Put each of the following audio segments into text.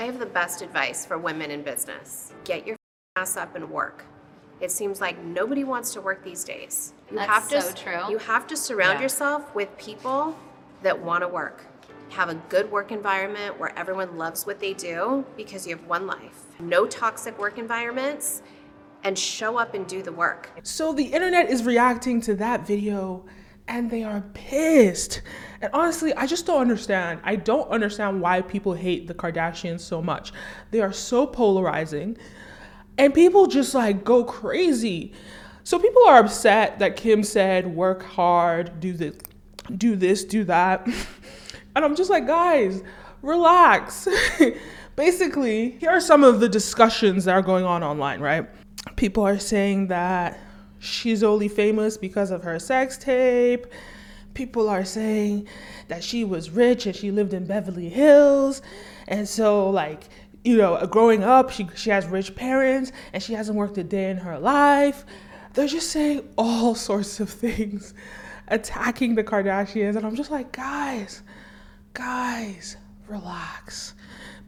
I have the best advice for women in business get your ass up and work. It seems like nobody wants to work these days. You That's have to, so true. You have to surround Yeah. yourself with people that want to work. Have a good work environment where everyone loves what they do because you have one life. No toxic work environments and show up and do the work. So the internet is reacting to that video and they are pissed. And honestly, I just don't understand. I don't understand why people hate the Kardashians so much. They are so polarizing and people just like go crazy. So people are upset that Kim said work hard, do this, do this, do that. And I'm just like, guys, relax. Basically, here are some of the discussions that are going on online, right? People are saying that she's only famous because of her sex tape. People are saying that she was rich and she lived in Beverly Hills. And so, like, you know, growing up, she, she has rich parents and she hasn't worked a day in her life. They're just saying all sorts of things, attacking the Kardashians. And I'm just like, guys, guys, relax.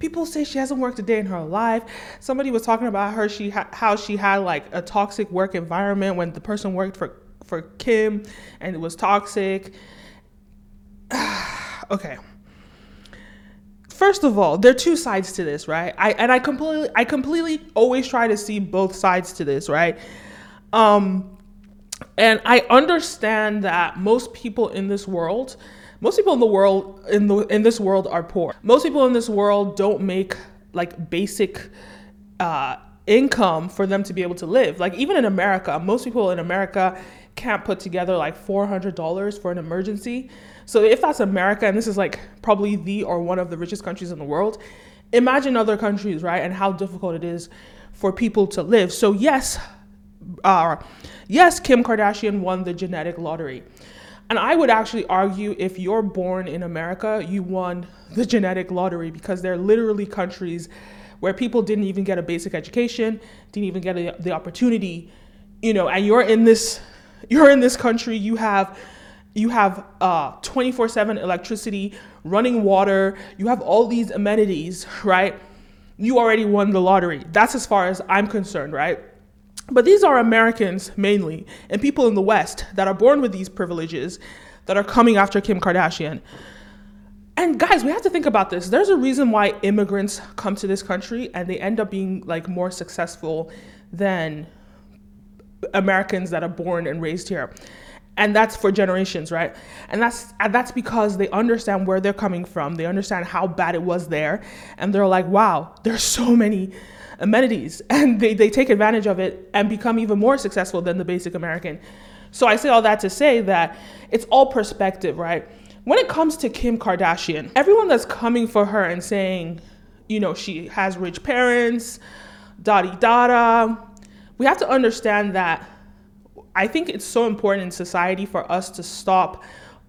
People say she hasn't worked a day in her life. Somebody was talking about her she how she had like a toxic work environment when the person worked for for Kim and it was toxic. okay. First of all, there are two sides to this, right? I and I completely I completely always try to see both sides to this, right? Um and I understand that most people in this world, most people in the world in the in this world are poor. Most people in this world don't make like basic uh, income for them to be able to live. Like even in America, most people in America can't put together like four hundred dollars for an emergency. So if that's America, and this is like probably the or one of the richest countries in the world, imagine other countries, right? And how difficult it is for people to live. So yes, uh, yes, Kim Kardashian won the genetic lottery. And I would actually argue if you're born in America, you won the genetic lottery because there are literally countries where people didn't even get a basic education, didn't even get a, the opportunity, you know, and you're in this, you're in this country, you have, you have uh, 24/7 electricity, running water, you have all these amenities, right? You already won the lottery. That's as far as I'm concerned, right? But these are Americans mainly, and people in the West that are born with these privileges that are coming after Kim Kardashian. And guys, we have to think about this. There's a reason why immigrants come to this country and they end up being like more successful than Americans that are born and raised here. And that's for generations, right? And that's and that's because they understand where they're coming from. They understand how bad it was there. And they're like, wow, there's so many amenities. And they, they take advantage of it and become even more successful than the basic American. So I say all that to say that it's all perspective, right? When it comes to Kim Kardashian, everyone that's coming for her and saying, you know, she has rich parents, da di da da, we have to understand that I think it's so important in society for us to stop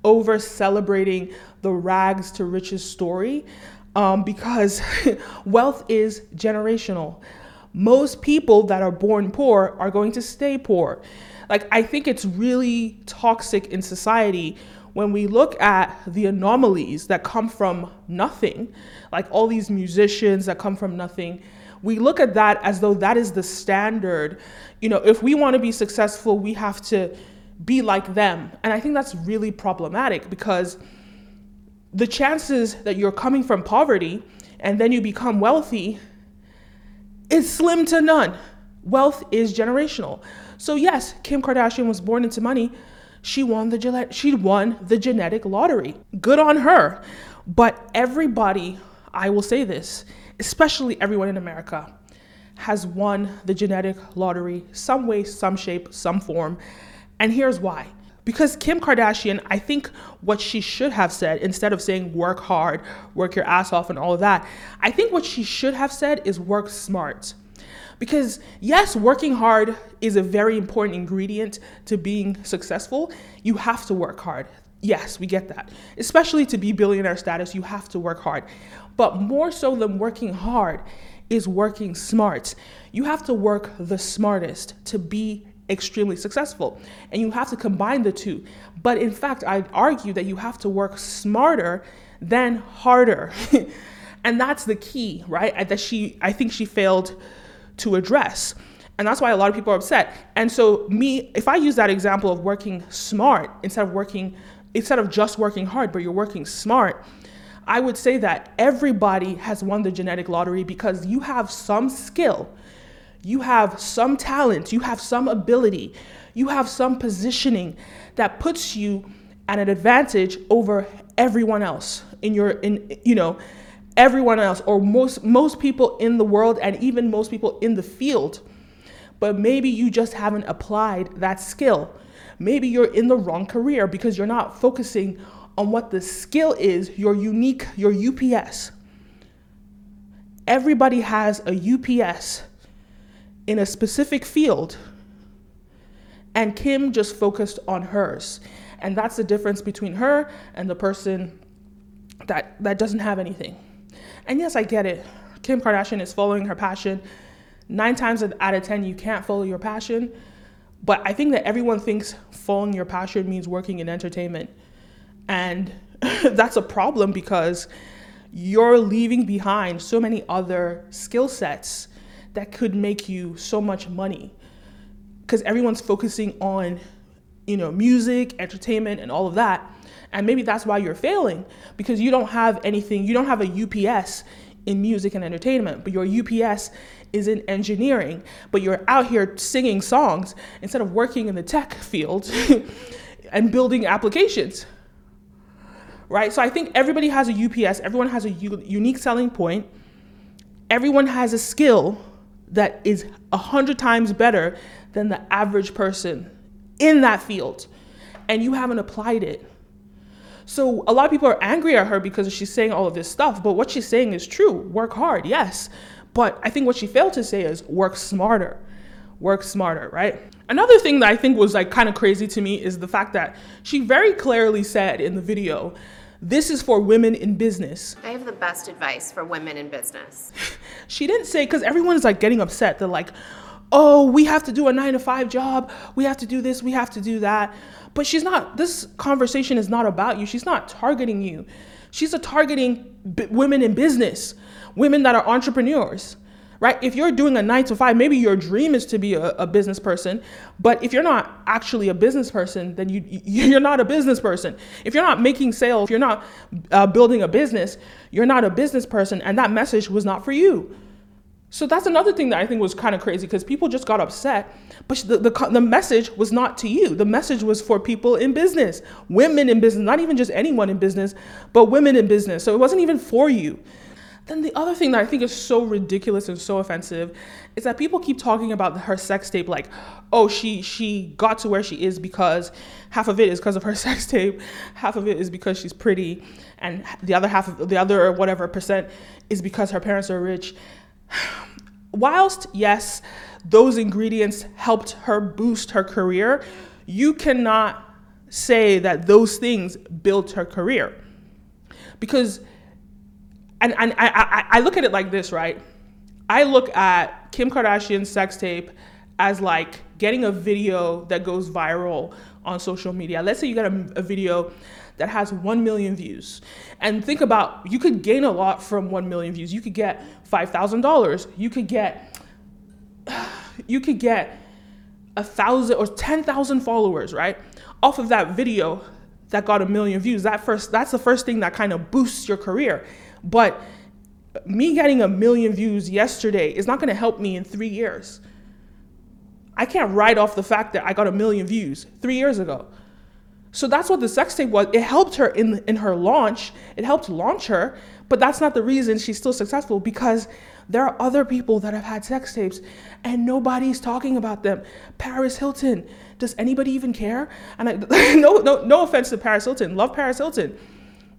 over celebrating the rags to riches story um, because wealth is generational. Most people that are born poor are going to stay poor. Like, I think it's really toxic in society when we look at the anomalies that come from nothing, like all these musicians that come from nothing we look at that as though that is the standard. You know, if we want to be successful, we have to be like them. And I think that's really problematic because the chances that you're coming from poverty and then you become wealthy is slim to none. Wealth is generational. So yes, Kim Kardashian was born into money. She won the Gillette, she won the genetic lottery. Good on her. But everybody, I will say this, especially everyone in America, has won the genetic lottery some way, some shape, some form. And here's why. Because Kim Kardashian, I think what she should have said, instead of saying work hard, work your ass off, and all of that, I think what she should have said is work smart. Because, yes, working hard is a very important ingredient to being successful. You have to work hard. Yes, we get that. Especially to be billionaire status, you have to work hard. But more so than working hard is working smart. You have to work the smartest to be extremely successful. And you have to combine the two. But in fact, I'd argue that you have to work smarter than harder. And that's the key, right? That she, I think she failed to address. And that's why a lot of people are upset. And so, me, if I use that example of working smart instead of working, instead of just working hard, but you're working smart, I would say that everybody has won the genetic lottery because you have some skill, you have some talent, you have some ability, you have some positioning that puts you at an advantage over everyone else in your in you know everyone else or most most people in the world and even most people in the field. But maybe you just haven't applied that skill. Maybe you're in the wrong career because you're not focusing on what the skill is your unique your UPS everybody has a UPS in a specific field and Kim just focused on hers and that's the difference between her and the person that that doesn't have anything. And yes, I get it. Kim Kardashian is following her passion. 9 times out of 10 you can't follow your passion. But I think that everyone thinks following your passion means working in entertainment. And that's a problem because you're leaving behind so many other skill sets that could make you so much money because everyone's focusing on you know, music, entertainment, and all of that. And maybe that's why you're failing because you don't have anything, you don't have a UPS in music and entertainment, but your UPS is in engineering, but you're out here singing songs instead of working in the tech field and building applications. Right? So I think everybody has a UPS, everyone has a u- unique selling point, everyone has a skill that is a hundred times better than the average person in that field and you haven't applied it. So a lot of people are angry at her because she's saying all of this stuff, but what she's saying is true. Work hard, yes. But I think what she failed to say is work smarter. Work smarter, right? Another thing that I think was like kind of crazy to me is the fact that she very clearly said in the video, this is for women in business. I have the best advice for women in business. she didn't say because everyone's like getting upset. They're like, oh, we have to do a nine to five job. We have to do this. We have to do that. But she's not, this conversation is not about you. She's not targeting you. She's a targeting b- women in business, women that are entrepreneurs, right? If you're doing a nine to five, maybe your dream is to be a, a business person. But if you're not actually a business person, then you, you're not a business person. If you're not making sales, if you're not uh, building a business, you're not a business person. And that message was not for you. So that's another thing that I think was kind of crazy because people just got upset, but the, the, the message was not to you. The message was for people in business, women in business, not even just anyone in business, but women in business. So it wasn't even for you. Then the other thing that I think is so ridiculous and so offensive is that people keep talking about her sex tape like, oh, she she got to where she is because half of it is because of her sex tape, half of it is because she's pretty, and the other half of the other whatever percent is because her parents are rich. Whilst, yes, those ingredients helped her boost her career, you cannot say that those things built her career. Because, and, and I, I, I look at it like this, right? I look at Kim Kardashian's sex tape as like getting a video that goes viral on social media. Let's say you get a, a video that has 1 million views. And think about you could gain a lot from 1 million views. You could get $5,000. You could get you could get a thousand or 10,000 followers, right? Off of that video that got a million views. That first that's the first thing that kind of boosts your career. But me getting a million views yesterday is not going to help me in 3 years. I can't write off the fact that I got a million views 3 years ago. So that's what the sex tape was. It helped her in in her launch. It helped launch her, but that's not the reason she's still successful because there are other people that have had sex tapes and nobody's talking about them. Paris Hilton, does anybody even care? And I, no, no, no offense to Paris Hilton, love Paris Hilton,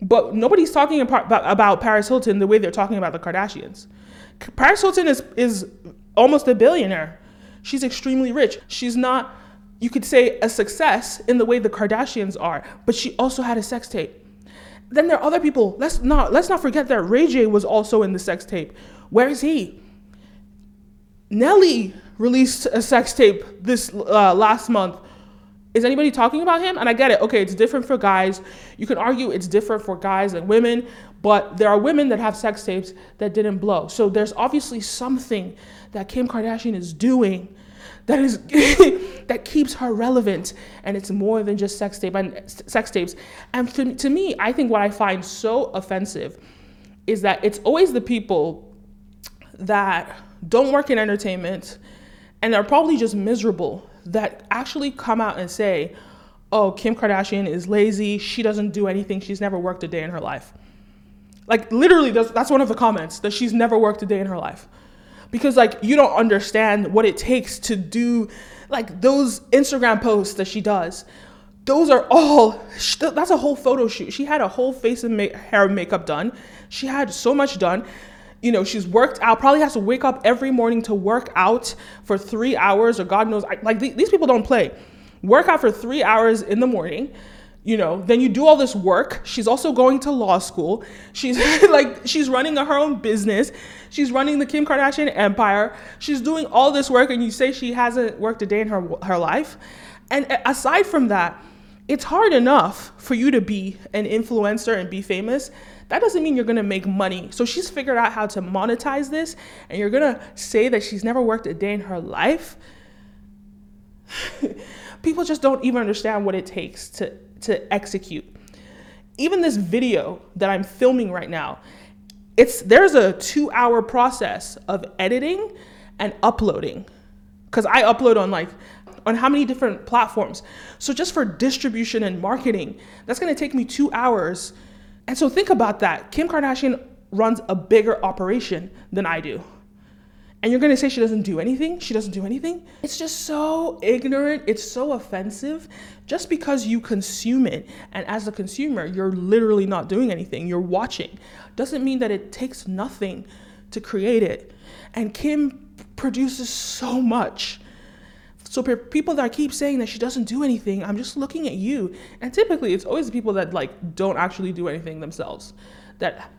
but nobody's talking about, about Paris Hilton the way they're talking about the Kardashians. Paris Hilton is is almost a billionaire. She's extremely rich. She's not you could say a success in the way the Kardashians are, but she also had a sex tape. Then there are other people. Let's not let's not forget that Ray J was also in the sex tape. Where is he? Nelly released a sex tape this uh, last month. Is anybody talking about him? And I get it. Okay, it's different for guys. You can argue it's different for guys and women, But there are women that have sex tapes that didn't blow. So there's obviously something that Kim Kardashian is doing that is that keeps her relevant and it's more than just sex tape and sex tapes and to, to me i think what i find so offensive is that it's always the people that don't work in entertainment and are probably just miserable that actually come out and say oh kim kardashian is lazy she doesn't do anything she's never worked a day in her life like literally that's, that's one of the comments that she's never worked a day in her life because like you don't understand what it takes to do like those Instagram posts that she does. Those are all that's a whole photo shoot. She had a whole face and hair and makeup done. She had so much done. You know, she's worked out, probably has to wake up every morning to work out for three hours, or God knows, like these people don't play. Work out for three hours in the morning, you know then you do all this work. She's also going to law school. She's like she's running her own business. She's running the kim kardashian empire. She's doing all this work and you say she hasn't worked a day in her her life. And aside from that it's hard enough for you to be an influencer and be famous that doesn't mean you're to make money so she's figured out how to monetize this and you're to say that she's never worked a day in her life people just don't even understand what it takes to to execute. Even this video that I'm filming right now, it's there's a 2-hour process of editing and uploading cuz I upload on like on how many different platforms. So just for distribution and marketing, that's to take me 2 hours. And so think about that. Kim Kardashian runs a bigger operation than I do and you're gonna say she doesn't do anything? She doesn't do anything? It's just so ignorant. It's so offensive just because you consume it. And as a consumer, you're literally not doing anything, you're watching. Doesn't mean that it takes nothing to create it. And Kim produces so much. So people that keep saying that she doesn't do anything, I'm just looking at you. And typically, it's always the people that like don't actually do anything themselves that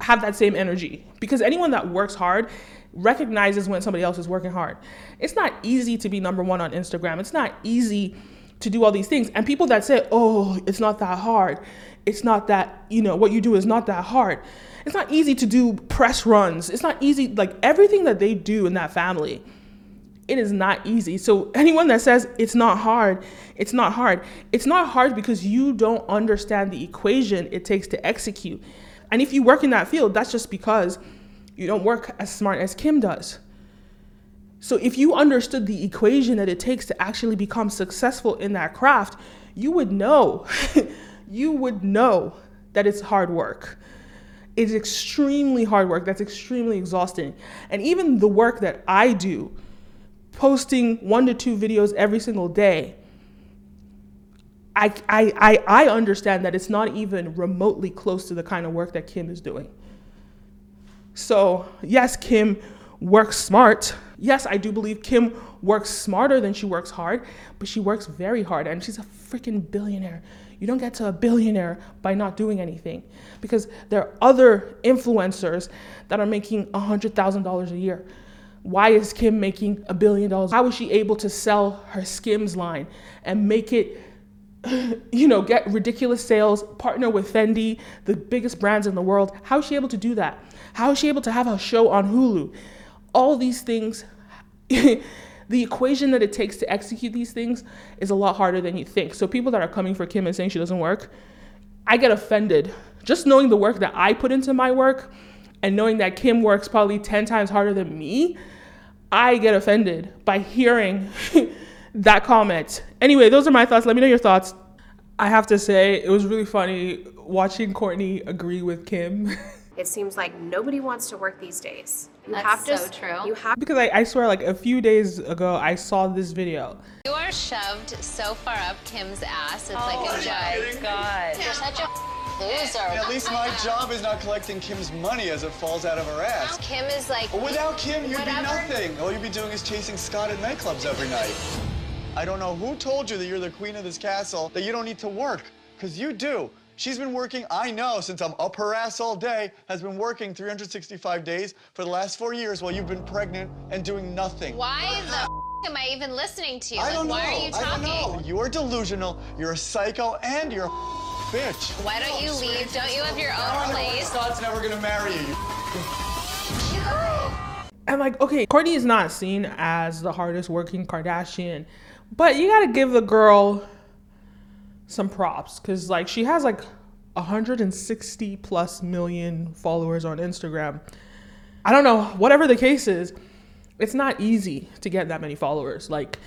have that same energy. Because anyone that works hard recognizes when somebody else is working hard. It's not easy to be number one on Instagram. It's not easy to do all these things. And people that say, oh, it's not that hard. It's not that, you know, what you do is not that hard. It's not easy to do press runs. It's not easy, like everything that they do in that family, it is not easy. So anyone that says it's not hard, it's not hard. It's not hard because you don't understand the equation it takes to execute. And if you work in that field, that's just because you don't work as smart as Kim does. So if you understood the equation that it takes to actually become successful in that craft, you would know, you would know that it's hard work. It's extremely hard work. That's extremely exhausting. And even the work that I do, posting one to two videos every single day, I, I, I, I understand that it's not even remotely close to the kind of work that Kim is doing. So, yes, Kim works smart. Yes, I do believe Kim works smarter than she works hard, but she works very hard and she's a freaking billionaire. You don't get to a billionaire by not doing anything because there are other influencers that are making $100,000 a year. Why is Kim making a billion dollars? How was she able to sell her Skims line and make it you know, get ridiculous sales, partner with Fendi, the biggest brands in the world. How is she able to do that? How is she able to have a show on Hulu? All these things, the equation that it takes to execute these things is a lot harder than you think. So people that are coming for Kim and saying she doesn't work, I get offended. Just knowing the work that I put into my work and knowing that Kim works probably 10 times harder than me, I get offended by hearing that comment. Anyway, those are my thoughts. Let me know your thoughts. I have to say, it was really funny watching Kourtney agree with Kim. It seems like nobody wants to work these days. You That's have to, so true. You have because I, I swear, like a few days ago, I saw this video. You are shoved so far up Kim's ass. It's oh like a oh joke. God, you're such a loser. at least my job is not collecting Kim's money as it falls out of her ass. Kim is like. Without Kim, you'd whatever. be nothing. All you'd be doing is chasing Scott at nightclubs every night. I don't know who told you that you're the queen of this castle, that you don't need to work, because you do. She's been working, I know, since I'm up her ass all day, has been working 365 days for the last four years while you've been pregnant and doing nothing. Why the am I even listening to you? I don't know. Why are you talking? I don't know. You're delusional, you're a psycho, and you're a bitch. Why don't you leave? Don't you have your own place? Scott's never gonna marry you. you I'm like, okay, Kourtney is not seen as the hardest working Kardashian, but you gotta give the girl some props because, like, she has like 160 plus million followers on Instagram. I don't know, whatever the case is, it's not easy to get that many followers. Like,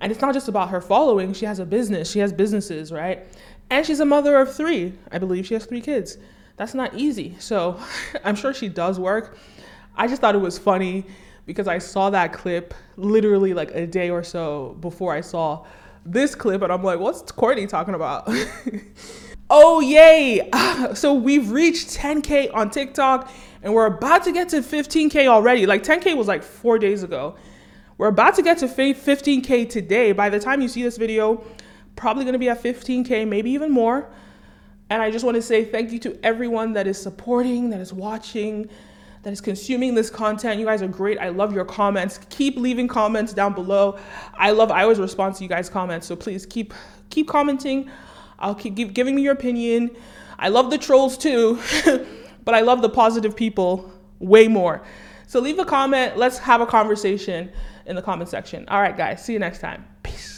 and it's not just about her following, she has a business, she has businesses, right? And she's a mother of three. I believe she has three kids. That's not easy. So I'm sure she does work. I just thought it was funny because I saw that clip literally like a day or so before I saw this clip, and I'm like, what's Kourtney talking about? oh, yay! So we've reached 10K on TikTok, and we're about to get to 15K already. Like 10K was like four days ago. We're about to get to 15K today. By the time you see this video, probably gonna be at 15K, maybe even more. And I just want to say thank you to everyone that is supporting, that is watching, that is consuming this content. You guys are great. I love your comments. Keep leaving comments down below. I love I always respond to you guys' comments. So please keep keep commenting. I'll keep giving me your opinion. I love the trolls too, but I love the positive people way more. So leave a comment. Let's have a conversation in the comment section. All right, guys. See you next time. Peace.